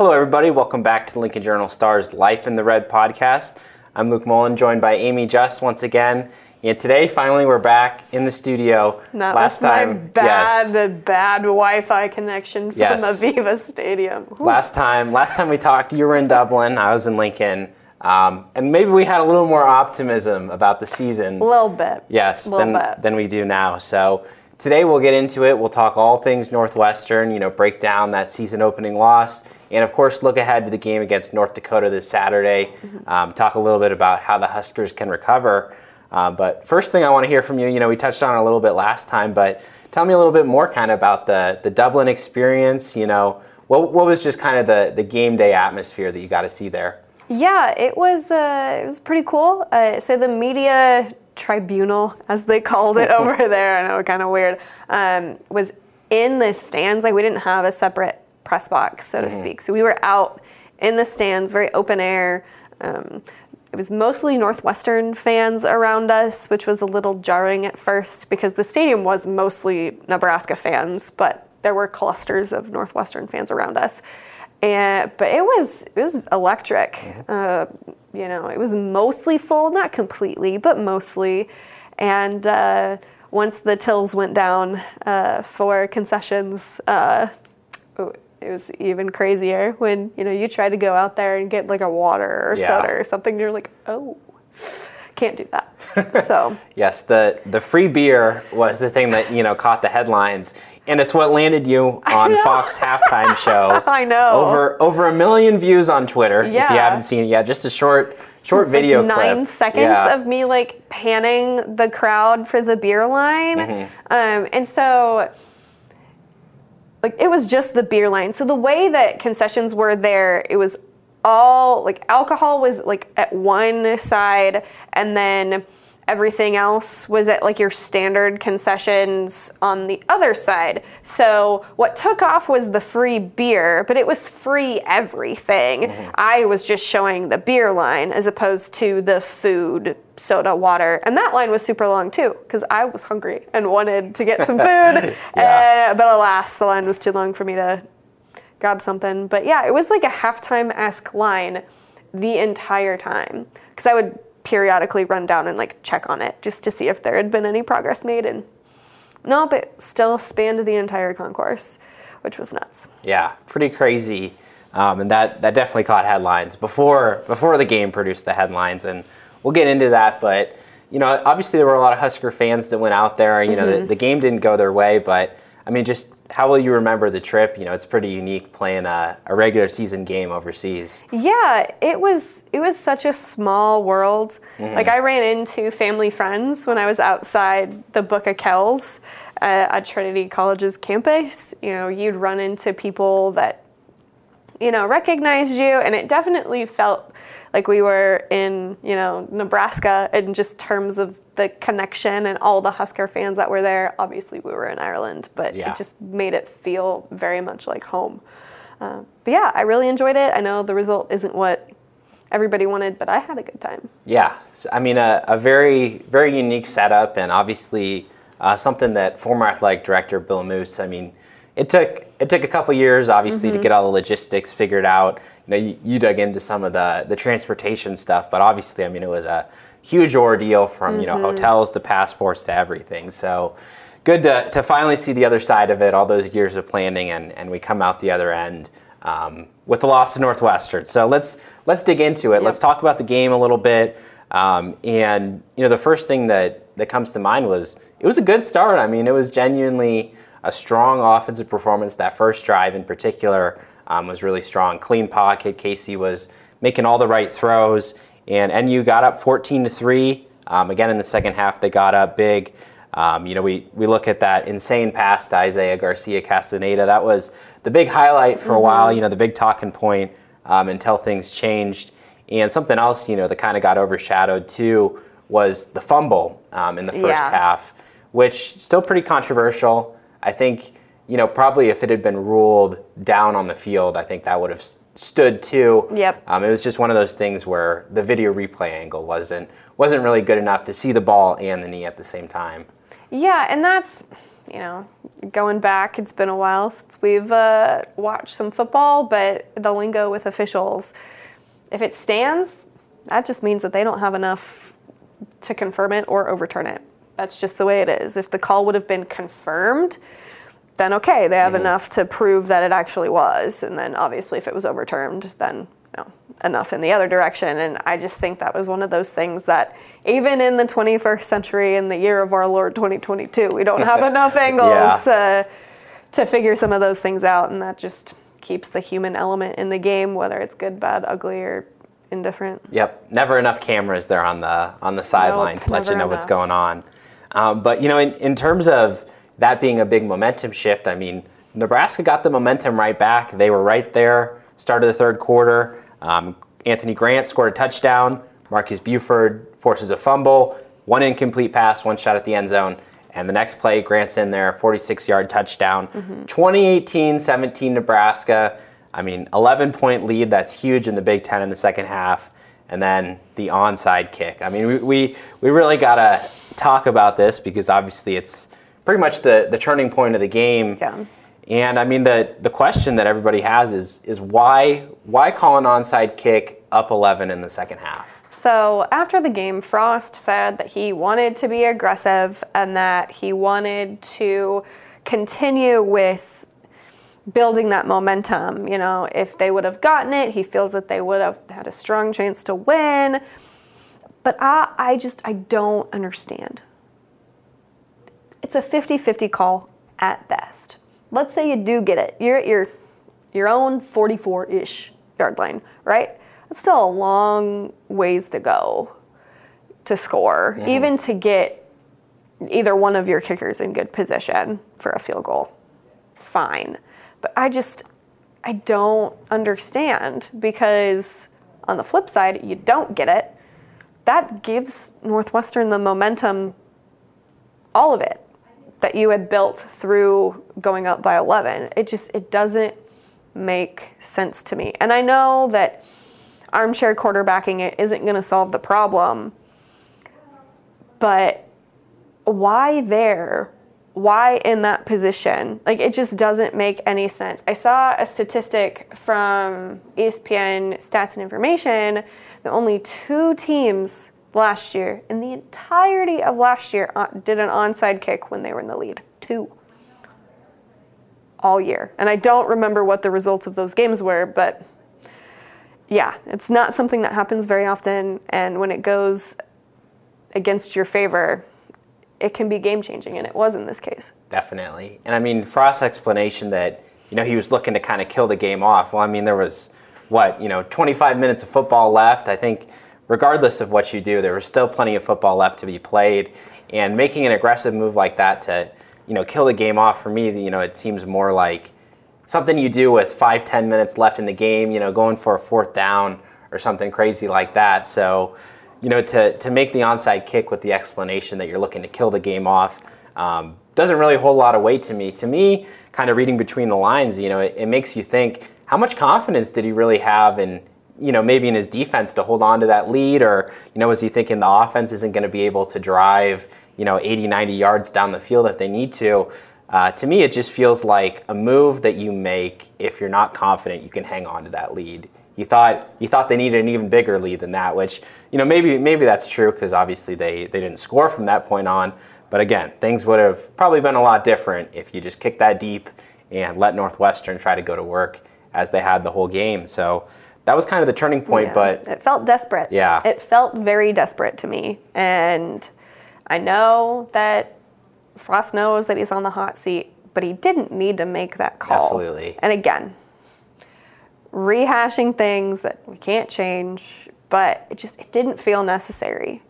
Hello, everybody. Welcome back to the Lincoln Journal Stars Life in the Red podcast. I'm Luke Mullen, joined by Amie Just once again. And today, finally, we're back in the studio. Not last time, bad, yes. bad Wi-Fi connection from Yes. Aviva Stadium. Whew. Last time, last time we talked, you were in Dublin. I was in Lincoln, um, and maybe we had a little more optimism about the season. A little bit. Yes, little than, bit. than we do now. So today we'll get into it. We'll talk all things Northwestern, you know, break down that season opening loss, and of course look ahead to the game against North Dakota this Saturday. Um, talk a little bit about how the Huskers can recover. Uh, but first thing I want to hear from you, you know, we touched on it a little bit last time, but tell me a little bit more kind of about the, the Dublin experience. You know, what, what was just kind of the, the game day atmosphere that you got to see there? Yeah, it was. Uh, it was pretty cool. Uh, so the media tribunal, as they called it over there, I know, kind of weird, um, was in the stands. Like we didn't have a separate press box, so to speak. So we were out in the stands, very open air. Um, it was mostly Northwestern fans around us, which was a little jarring at first because the stadium was mostly Nebraska fans, but there were clusters of Northwestern fans around us. And but it was it was electric. Uh, you know, it was mostly full, not completely, but mostly. And uh, once the tills went down uh, for concessions, uh, it was even crazier when you know you try to go out there and get like a water or Yeah. soda or something. You're like, oh, can't do that. so Yes, the the free beer was the thing that you know caught the headlines, and it's what landed you on. Fox halftime show. I know. over over a million views on Twitter. Yeah. If you haven't seen it yet, just a short short like video nine clip. seconds Yeah. of me like panning the crowd for the beer line Mm-hmm. um, and so like it was just the beer line so the way that concessions were there it was all like alcohol was like at one side and then everything else was at like your standard concessions on the other side. So what took off was the free beer but it was free everything. I was just showing the beer line as opposed to the food soda water. And that line was super long too because i was hungry and wanted to get some food. Yeah. Uh, but alas the line was too long for me to grab something. But yeah, it was like a halftime esque line the entire time because I would periodically run down and like check on it just to see if there had been any progress made. And nope, it still spanned the entire concourse, which was nuts. Yeah, pretty crazy, um, and that that definitely caught headlines before before the game produced the headlines, and we'll get into that. But you know, obviously there were a lot of Husker fans that went out there. You know, Mm-hmm. the, the game didn't go their way, but I mean, just how will you remember the trip? You know, it's pretty unique playing a, a regular season game overseas. Yeah, it was it was such a small world. Like I ran into family friends when I was outside the Book of Kells uh, at Trinity College's campus. You know, you'd run into people that you know recognized you, and it definitely felt like we were in you know Nebraska in just terms of the connection and all the Husker fans that were there. Obviously, we were in Ireland, but Yeah. it just made it feel very much like home. Uh, but yeah, I really enjoyed it. I know the result isn't what everybody wanted, but I had a good time. Yeah, so, I mean, a, a very, very unique setup, and obviously uh, something that former athletic director Bill Moos. I mean, it took it took a couple years, obviously, to get all the logistics figured out. You know, you, you dug into some of the the transportation stuff, but obviously, I mean, it was a huge ordeal from you know hotels to passports to everything. So. Good to, to finally see the other side of it, all those years of planning, and, and we come out the other end um, with the loss to Northwestern. So let's let's dig into it. Let's talk about the game a little bit. Um, and you know, the first thing that that comes to mind was it was a good start. I mean, it was genuinely a strong offensive performance. That first drive, in particular, um, was really strong. Clean pocket. Casey was making all the right throws, and NU got up 14 to three. Um, again, in the second half, they got up big. Um, you know, we, we look at that insane pass to Isaiah Garcia Castaneda. That was the big highlight for a while, you know, the big talking point um, until things changed. And something else, you know, that kind of got overshadowed too was the fumble um, in the first Yeah. half, which still pretty controversial. I think, you know, probably if it had been ruled down on the field, I think that would have stood too. Yep. Um, it was just one of those things where the video replay angle wasn't wasn't really good enough to see the ball and the knee at the same time. Yeah, and that's you know, going back, it's been a while since we've uh, watched some football, but the lingo with officials, if it stands, that just means that they don't have enough to confirm it or overturn it. That's just the way it is. If the call would have been confirmed, then okay, they have mm-hmm. enough to prove that it actually was. And then obviously, if it was overturned, then you know, enough in the other direction. And I just think that was one of those things that even in the 21st century, in the year of our Lord 2022, we don't have enough angles yeah. uh, to figure some of those things out. And that just keeps the human element in the game, whether it's good, bad, ugly, or indifferent. Yep, never enough cameras there on the on the sideline nope, to let you know enough. what's going on. Um, but you know, in, in terms of that being a big momentum shift, I mean, Nebraska got the momentum right back. They were right there, started the third quarter. Um, Anthony Grant scored a touchdown. Marques Buford forces a fumble, one incomplete pass, one shot at the end zone. And the next play, Grant's in there, 46 yard touchdown. Mm-hmm. 2018 17 Nebraska. I mean, 11 point lead, that's huge in the Big Ten in the second half. And then the onside kick. I mean, we, we, we really got to talk about this because obviously it's pretty much the, the turning point of the game. Yeah. And I mean, the, the question that everybody has is, is why, why call an onside kick up 11 in the second half? So after the game, Frost said that he wanted to be aggressive and that he wanted to continue with building that momentum. You know, if they would have gotten it, he feels that they would have had a strong chance to win. But I, I just, I don't understand. It's a 50 50 call at best. Let's say you do get it. You're at your, your own 44 ish yard line, right? It's still a long ways to go to score, mm-hmm. even to get either one of your kickers in good position for a field goal. Fine. But I just, I don't understand because on the flip side, you don't get it. That gives Northwestern the momentum, all of it, that you had built through going up by 11. It just, it doesn't make sense to me. And I know that armchair quarterbacking it isn't going to solve the problem. But why there? Why in that position? Like it just doesn't make any sense. I saw a statistic from ESPN Stats and Information that only two teams last year, in the entirety of last year, uh, did an onside kick when they were in the lead. Two. All year. And I don't remember what the results of those games were, but yeah, it's not something that happens very often. And when it goes against your favor, it can be game changing, and it was in this case. Definitely. And I mean, Frost's explanation that, you know, he was looking to kind of kill the game off. Well, I mean, there was, what, you know, 25 minutes of football left. I think, regardless of what you do, there was still plenty of football left to be played. And making an aggressive move like that to, you know, kill the game off, for me, you know, it seems more like, something you do with five, ten minutes left in the game, you know, going for a fourth down or something crazy like that. So, you know, to, to make the onside kick with the explanation that you're looking to kill the game off um, doesn't really hold a lot of weight to me. To me, kind of reading between the lines, you know, it, it makes you think how much confidence did he really have in, you know, maybe in his defense to hold on to that lead, or, you know, is he thinking the offense isn't going to be able to drive, you know, 80, 90 yards down the field if they need to? Uh, to me, it just feels like a move that you make if you're not confident you can hang on to that lead. You thought you thought they needed an even bigger lead than that, which you know maybe maybe that's true because obviously they they didn't score from that point on. But again, things would have probably been a lot different if you just kicked that deep and let Northwestern try to go to work as they had the whole game. So that was kind of the turning point. Yeah, but it felt desperate. Yeah, it felt very desperate to me, and I know that Frost knows that he's on the hot seat, but he didn't need to make that call. Absolutely. And again, rehashing things that we can't change, but it just it didn't feel necessary.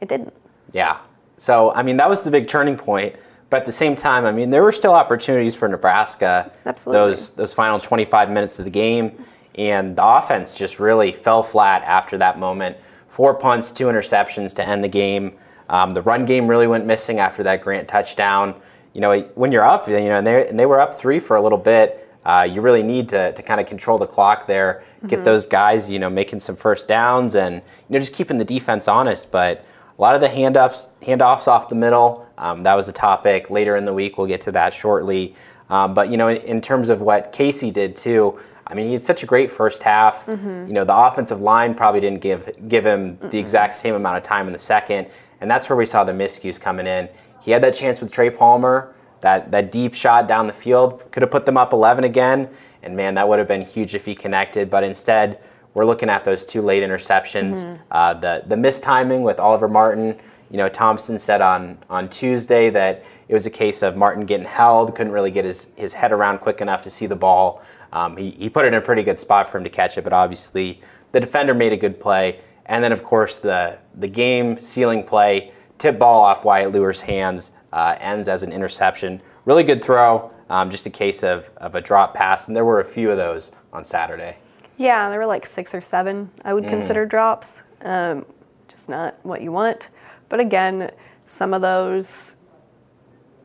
It didn't. Yeah. So I mean that was the big turning point. But at the same time, I mean there were still opportunities for Nebraska. Absolutely. Those those final 25 minutes of the game, and the offense just really fell flat after that moment. Four punts, two interceptions to end the game. Um, the run game really went missing after that Grant touchdown. You know, when you're up, you know, and they, and they were up three for a little bit. Uh, you really need to, to kind of control the clock there, get mm-hmm. those guys, you know, making some first downs and, you know, just keeping the defense honest. But a lot of the handoffs, handoffs off the middle, Um, that was a topic later in the week. We'll get to that shortly. Um, but you know, in, in, terms of what Casey did too, I mean, he had such a great first half. Mm-hmm. You know, the offensive line probably didn't give give him mm the exact same amount of time in the second, and that's where we saw the miscues coming in. He had that chance with Trey Palmer, that that deep shot down the field, could have put them up 11 again, and man, that would have been huge if he connected. But instead, we're looking at those two late interceptions, mm-hmm. uh, the the mistiming with Oliver Martin. You know, Thompson said on on Tuesday that it was a case of Martin getting held, couldn't really get his, his head around quick enough to see the ball. Um, he, he put it in a pretty good spot for him to catch it, but obviously the defender made a good play. And then, of course, the, the game sealing play, tip ball off Wyatt Liewer's hands, uh, ends as an interception. Really good throw, um, just a case of, of a drop pass. And there were a few of those on Saturday. Yeah, there were like six or seven I would mm. consider drops. Um, just not what you want. But again, some of those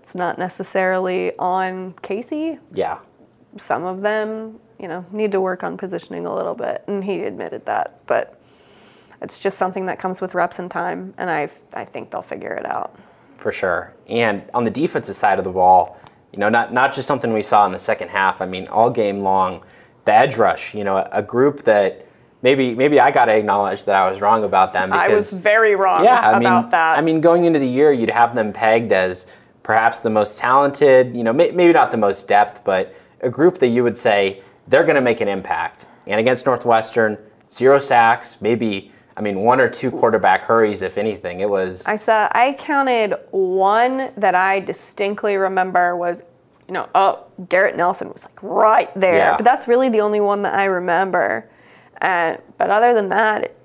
it's not necessarily on Casey. Yeah. Some of them, you know, need to work on positioning a little bit, and he admitted that. But it's just something that comes with reps and time, and I I think they'll figure it out. For sure. And on the defensive side of the ball, you know, not not just something we saw in the second half. I mean, all game long, the edge rush. You know, a, a group that maybe maybe I got to acknowledge that I was wrong about them. Because, I was very wrong yeah, I mean, that. I mean, going into the year, you'd have them pegged as perhaps the most talented, you know, may, maybe not the most depth, but a group that you would say they're going to make an impact. And against Northwestern, zero sacks, maybe I mean one or two quarterback hurries if anything. It was I saw I counted one that I distinctly remember was you know, oh, Garrett Nelson was like right there. Yeah. But that's really the only one that I remember. And but other than that,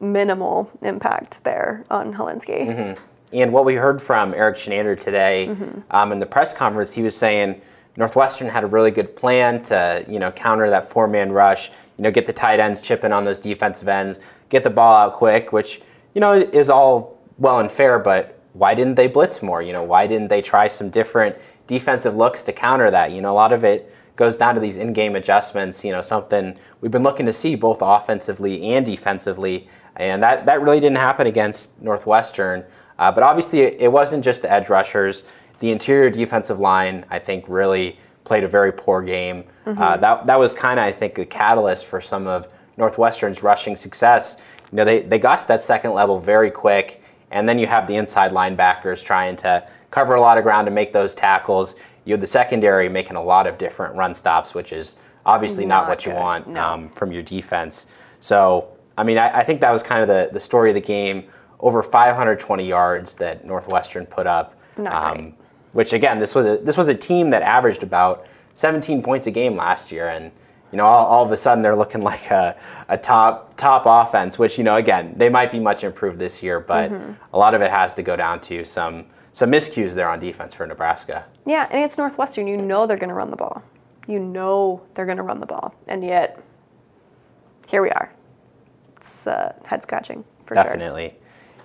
minimal impact there on Hilinski. Mm-hmm. And what we heard from Erik Chinander today mm-hmm. um, in the press conference, he was saying Northwestern had a really good plan to, you know, counter that four-man rush. You know, get the tight ends chipping on those defensive ends, get the ball out quick, which you know is all well and fair. But why didn't they blitz more? You know, why didn't they try some different defensive looks to counter that? You know, a lot of it goes down to these in-game adjustments. You know, something we've been looking to see both offensively and defensively, and that that really didn't happen against Northwestern. Uh, but obviously, it wasn't just the edge rushers. The interior defensive line, I think, really played a very poor game. Mm-hmm. Uh, that, that was kind of, I think, a catalyst for some of Northwestern's rushing success. You know, they, they got to that second level very quick, and then you have the inside linebackers trying to cover a lot of ground to make those tackles. You have the secondary making a lot of different run stops, which is obviously not, not what you want no. um, from your defense. So, I mean, I, I think that was kind of the, the story of the game over 520 yards that Northwestern put up. Um, which again, this was a this was a team that averaged about 17 points a game last year, and you know all, all of a sudden they're looking like a, a top top offense. Which you know again they might be much improved this year, but mm-hmm. a lot of it has to go down to some some miscues there on defense for Nebraska. Yeah, and it's Northwestern. You know they're going to run the ball. You know they're going to run the ball, and yet here we are. It's uh, head scratching for Definitely. sure. Definitely.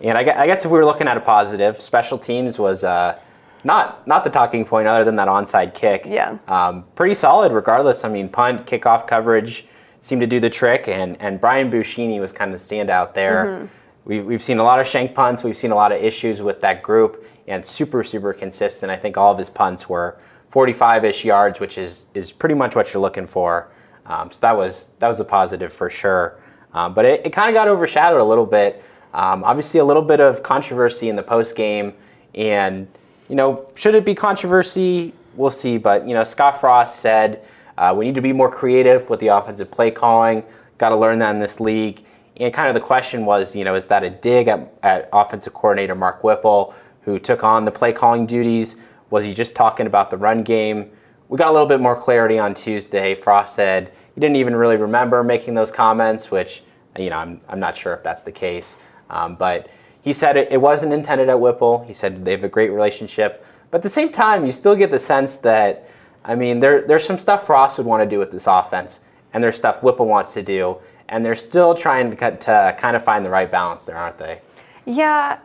And I guess if we were looking at a positive, special teams was uh, not not the talking point other than that onside kick. Yeah. Um, pretty solid regardless. I mean, punt, kickoff coverage seemed to do the trick, and, and Brian Buschini was kind of the standout there. Mm-hmm. We, we've seen a lot of shank punts. We've seen a lot of issues with that group, and super, super consistent. I think all of his punts were 45-ish yards, which is is pretty much what you're looking for. Um, so that was that was a positive for sure. Um, but it, it kind of got overshadowed a little bit um, obviously, a little bit of controversy in the post game, and you know, should it be controversy? We'll see. But you know, Scott Frost said uh, we need to be more creative with the offensive play calling. Got to learn that in this league. And kind of the question was, you know, is that a dig at, at offensive coordinator Mark Whipple, who took on the play calling duties? Was he just talking about the run game? We got a little bit more clarity on Tuesday. Frost said he didn't even really remember making those comments, which, you know, I'm, I'm not sure if that's the case. Um, but he said it, it, wasn't intended at Whipple. He said they have a great relationship. But at the same time, you still get the sense that, I mean, there, there's some stuff Frost would want to do with this offense, and there's stuff Whipple wants to do, and they're still trying to, to kind of find the right balance there, aren't they? Yeah.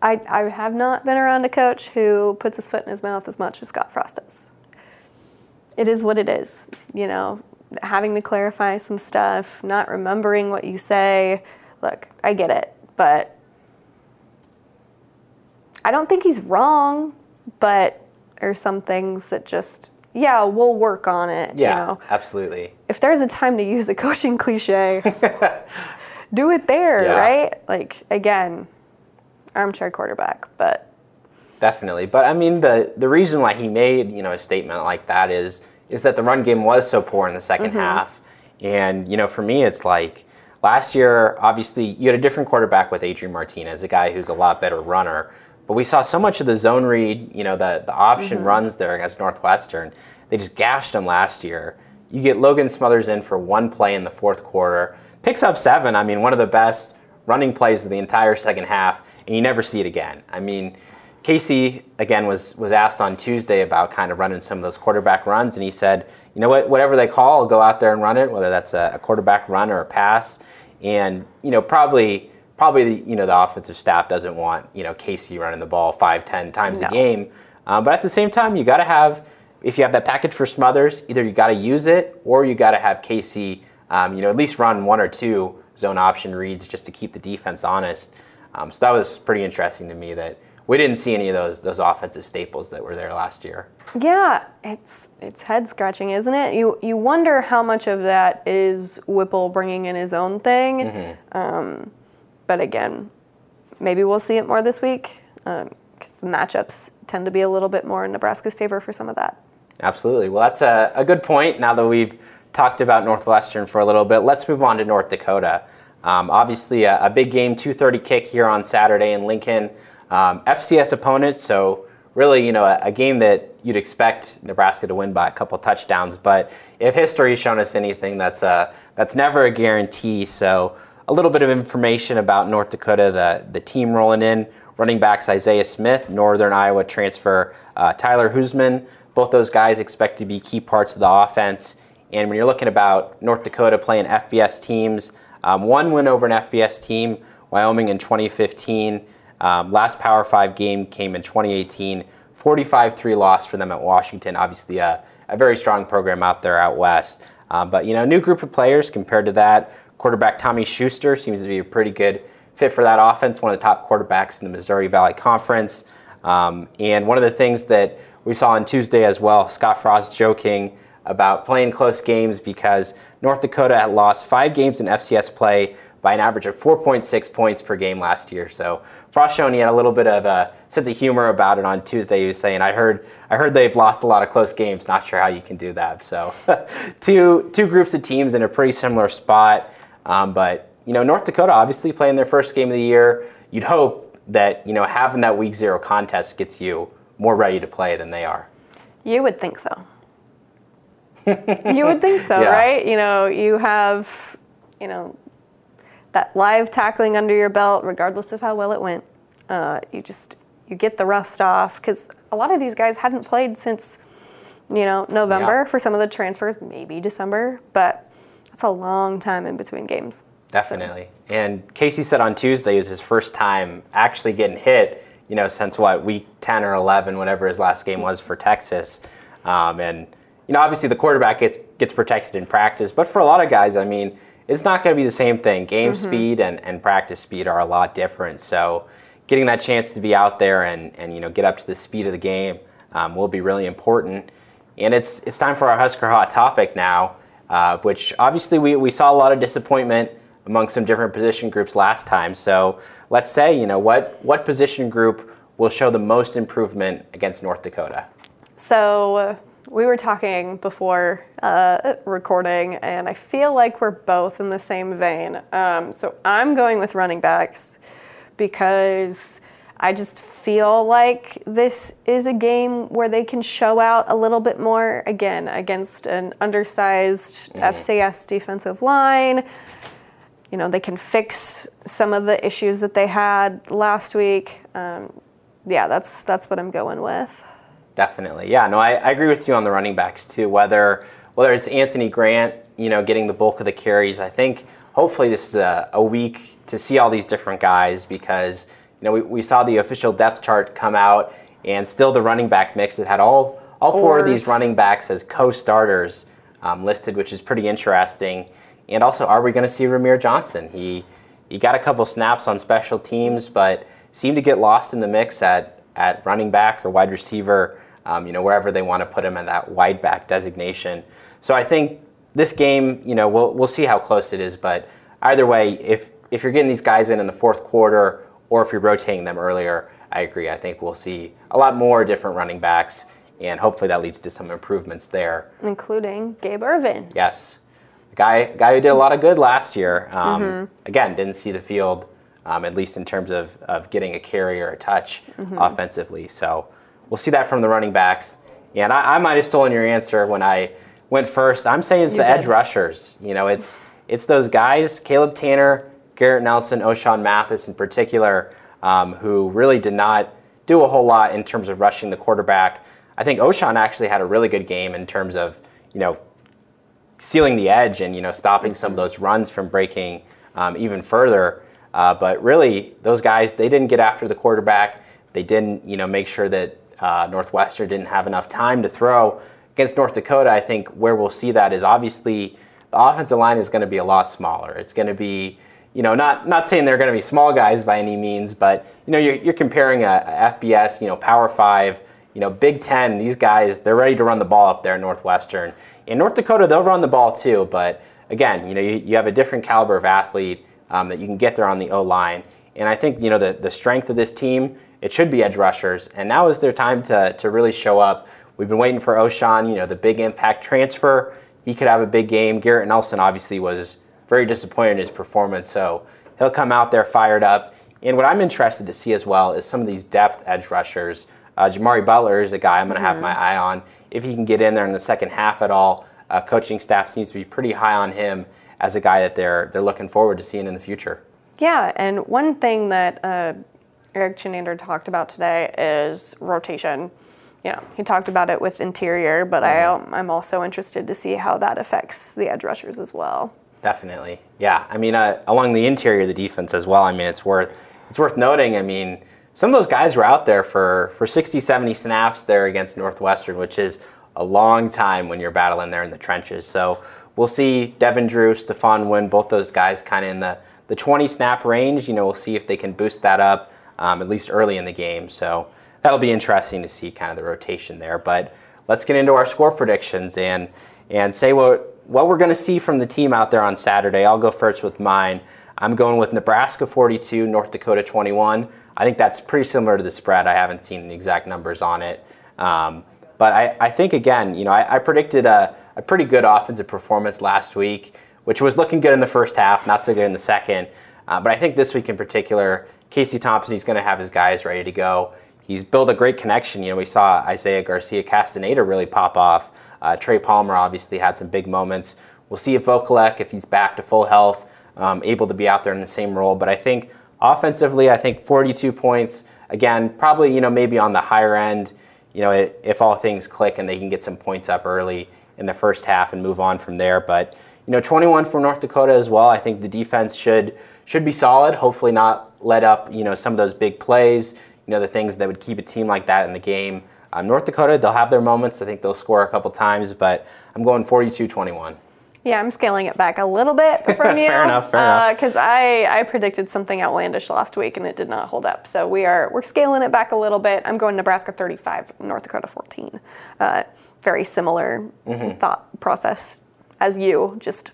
I, I have not been around a coach who puts his foot in his mouth as much as Scott Frost does. It is what it is, you know, having to clarify some stuff, not remembering what you say, look, I get it, but I don't think he's wrong, but there's some things that just yeah, we'll work on it. Yeah, You know? absolutely. If there's a time to use a coaching cliche, do it there, Yeah. right? Like again, armchair quarterback, but Definitely, but I mean the the reason why he made you know a statement like that is is that the run game was so poor in the 2nd mm-hmm. half, and you know for me it's like last year obviously you had a different quarterback with Adrian Martinez, a guy who's a lot better runner, but we saw so much of the zone read, you know the the option mm-hmm. runs there against Northwestern, they just gashed him last year. You get Logan Smothers in for one play in the fourth quarter, picks up seven. I mean one of the best running plays of the entire second half, and you never see it again. I mean. Casey again was was asked on Tuesday about kind of running some of those quarterback runs, and he said, you know what, whatever they call, I'll go out there and run it, whether that's a, a quarterback run or a pass, and you know probably probably the, you know the offensive staff doesn't want you know Casey running the ball five ten times No. a game, um, but at the same time you got to have if you have that package for Smothers, either you got to use it or you got to have Casey, um, you know at least run one or two zone option reads just to keep the defense honest. Um, so that was pretty interesting to me that we didn't see any of those those offensive staples that were there last year. Yeah, it's it's head scratching, isn't it? You you wonder how much of that is Whipple bringing in his own thing. Um, but again, maybe we'll see it more this week because the matchups tend to be a little bit more in Nebraska's favor for some of that. Absolutely. Well, that's a, a good point. Now that we've talked about Northwestern for a little bit, let's move on to North Dakota. Um, obviously, a, a big game, 2:30 kick here on Saturday in Lincoln. Um, FCS opponent, so really, you know, a, a game that you'd expect Nebraska to win by a couple touchdowns. But if history's shown us anything, that's uh, that's never a guarantee. So a little bit of information about North Dakota, the the team rolling in. Running backs Isaiah Smith, Northern Iowa transfer uh, Tyler Hoosman. Both those guys expect to be key parts of the offense. And when you're looking about North Dakota playing FBS teams, um, one win over an FBS team, Wyoming in 2015. Um, last Power Five game came in 2018. 45-3 loss for them at Washington. Obviously, a, a very strong program out there out west. Um, but you know, new group of players compared to that. Quarterback Tommy Schuster seems to be a pretty good fit for that offense. One of the top quarterbacks in the Missouri Valley Conference. Um, and one of the things that we saw on Tuesday as well, Scott Frost joking about playing close games because North Dakota had lost five games in FCS play by an average of 4.6 points per game last year. So Frost showing had a little bit of a sense of humor about it on Tuesday. He was saying, "I heard, I heard they've lost a lot of close games. Not sure how you can do that." So two two groups of teams in a pretty similar spot, um, but you know North Dakota obviously playing their first game of the year. You'd hope that you know having that week zero contest gets you more ready to play than they are. You would think so. you would think so, Yeah. right? You know, you have, you know, that live tackling under your belt, regardless of how well it went. Uh, you just you get the rust off because a lot of these guys hadn't played since, you know, November Yeah. for some of the transfers, maybe December, but that's a long time in between games. Definitely. And Casey said on Tuesday it was his first time actually getting hit, you know, since what, week 10 or 11, whatever his last game was for Texas. Um, and, you know, obviously the quarterback gets, gets protected in practice, but for a lot of guys, I mean, it's not going to be the same thing. Game speed and, and practice speed are a lot different. So getting that chance to be out there and, and you know, get up to the speed of the game um, will be really important. And it's, it's time for our Husker Hot topic now, uh, which obviously we, we saw a lot of disappointment among some different position groups last time. So let's say, you know, what, what position group will show the most improvement against North Dakota? So we were talking before uh, recording, and I feel like we're both in the same vein. Um, so I'm going with running backs because I just feel like this is a game where they can show out a little bit more again against an undersized FCS defensive line. You know, they can fix some of the issues that they had last week. Um, yeah, that's that's what I'm going with. Definitely, yeah. No, I, I agree with you on the running backs too. Whether whether it's Anthony Grant, you know, getting the bulk of the carries, I think hopefully this is a, a week to see all these different guys because you know we, we saw the official depth chart come out and still the running back mix that had all all four of these running backs as co-starters um, listed, which is pretty interesting. And also, are we going to see Rahmir Johnson? He he got a couple snaps on special teams, but seemed to get lost in the mix at, at running back or wide receiver, um, you know, wherever they want to put him in that wide back designation. So I think this game, you know, we'll, we'll see how close it is, but either way, if, if you're getting these guys in in the fourth quarter or if you're rotating them earlier, I agree. I think we'll see a lot more different running backs, and hopefully that leads to some improvements there. Including Gabe Ervin. Yes. A guy, guy who did a lot of good last year. Um, mm-hmm. Again, didn't see the field, um, at least in terms of, of getting a carry or a touch mm-hmm. offensively. So we'll see that from the running backs. Yeah, And I, I might have stolen your answer when I went first. I'm saying it's you the did. edge rushers. You know, it's it's those guys, Caleb Tannor, Garrett Nelson, Ochaun Mathis in particular, um, who really did not do a whole lot in terms of rushing the quarterback. I think Ochaun actually had a really good game in terms of, you know, sealing the edge and, you know, stopping some of those runs from breaking um, even further. Uh, but really, those guys, they didn't get after the quarterback. They didn't, you know, make sure that uh, Northwestern didn't have enough time to throw. Against North Dakota, I think where we'll see that is obviously the offensive line is going to be a lot smaller. It's going to be, you know, not not saying they're going to be small guys by any means, but you know, you're, you're comparing a, a FBS, you know, Power Five, you know, Big Ten. These guys, they're ready to run the ball up there in Northwestern. In North Dakota, they'll run the ball too, but again, you know, you, you have a different caliber of athlete um, that you can get there on the O line. And I think you know the the strength of this team, it should be edge rushers, and now is their time to to really show up. We've been waiting for Ochaun, you know, the big impact transfer he could have a big game. Garrett Nelson obviously was very disappointed in his performance, so he'll come out there fired up. And what I'm interested to see as well is some of these depth edge rushers. Uh, Jimari Butler is a guy I'm going to mm-hmm. have my eye on. If he can get in there in the second half at all, uh, coaching staff seems to be pretty high on him as a guy that they're they're looking forward to seeing in the future. Yeah, and one thing that uh, Erik Chinander talked about today is rotation you know, he talked about it with interior, but mm-hmm. I, I'm also interested to see how that affects the edge rushers as well. Definitely, yeah. I mean, uh, along the interior of the defense as well. I mean, it's worth it's worth noting. I mean, some of those guys were out there for for 60, 70 snaps there against Northwestern, which is a long time when you're battling there in the trenches. So we'll see Devin Drew, Stephon Wynn, both those guys kind of in the the 20 snap range. You know, we'll see if they can boost that up um, at least early in the game. So that'll be interesting to see kind of the rotation there. But let's get into our score predictions and and say what what we're going to see from the team out there on Saturday. I'll go first with mine. I'm going with Nebraska 42, North Dakota 21. I think that's pretty similar to the spread. I haven't seen the exact numbers on it. Um, but I, I, think, again, you know, I, I predicted a, a, pretty good offensive performance last week, which was looking good in the first half, not so good in the second. Uh, but I think this week in particular, Casey Thompson, he's going to have his guys ready to go he's built a great connection. You know, we saw Isaiah Garcia Castaneda really pop off. Uh, Trey Palmer obviously had some big moments. We'll see if Vokolek, if he's back to full health, um, able to be out there in the same role. But I think offensively, I think 42 points. Again, probably you know maybe on the higher end. You know, if all things click and they can get some points up early in the first half and move on from there. But you know, 21 for North Dakota as well. I think the defense should should be solid. Hopefully, not let up you know some of those big plays you know, the things that would keep a team like that in the game. Um, North Dakota, they'll have their moments. I think they'll score a couple times, but I'm going 42-21. Yeah, I'm scaling it back a little bit from you. fair enough, fair uh, enough. Because I, I predicted something outlandish last week and it did not hold up. So we are we're scaling it back a little bit. I'm going Nebraska 35, North Dakota 14. Uh, very similar mm-hmm. thought process as you, just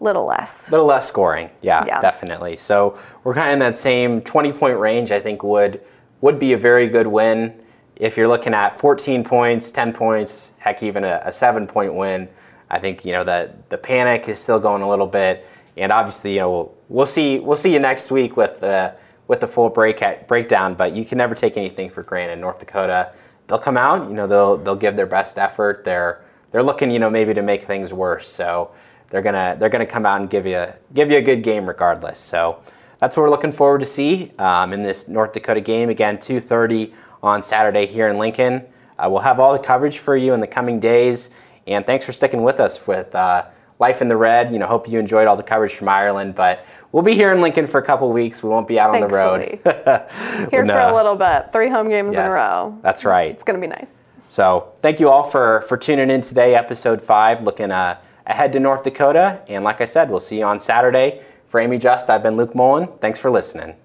little less. A little less scoring, yeah, yeah, definitely. So we're kind of in that same 20 point range. I think would would be a very good win. If you're looking at 14 points, 10 points, heck, even a, a seven point win, I think you know that the panic is still going a little bit. And obviously, you know, we'll, we'll see we'll see you next week with the with the full break breakdown. But you can never take anything for granted. North Dakota, they'll come out. You know, they'll they'll give their best effort. They're they're looking, you know, maybe to make things worse. So they're gonna they're gonna come out and give you give you a good game regardless. So that's what we're looking forward to see um, in this North Dakota game again, 2:30 on Saturday here in Lincoln. Uh, we'll have all the coverage for you in the coming days, and thanks for sticking with us with uh, Life in the Red. You know, hope you enjoyed all the coverage from Ireland, but. We'll be here in Lincoln for a couple weeks. We won't be out Thankfully. on the road. here for a little bit. Three home games yes, in a row. That's right. It's going to be nice. So, thank you all for for tuning in today, episode five, looking uh, ahead to North Dakota. And like I said, we'll see you on Saturday. For Amie Just, I've been Luke Mullen. Thanks for listening.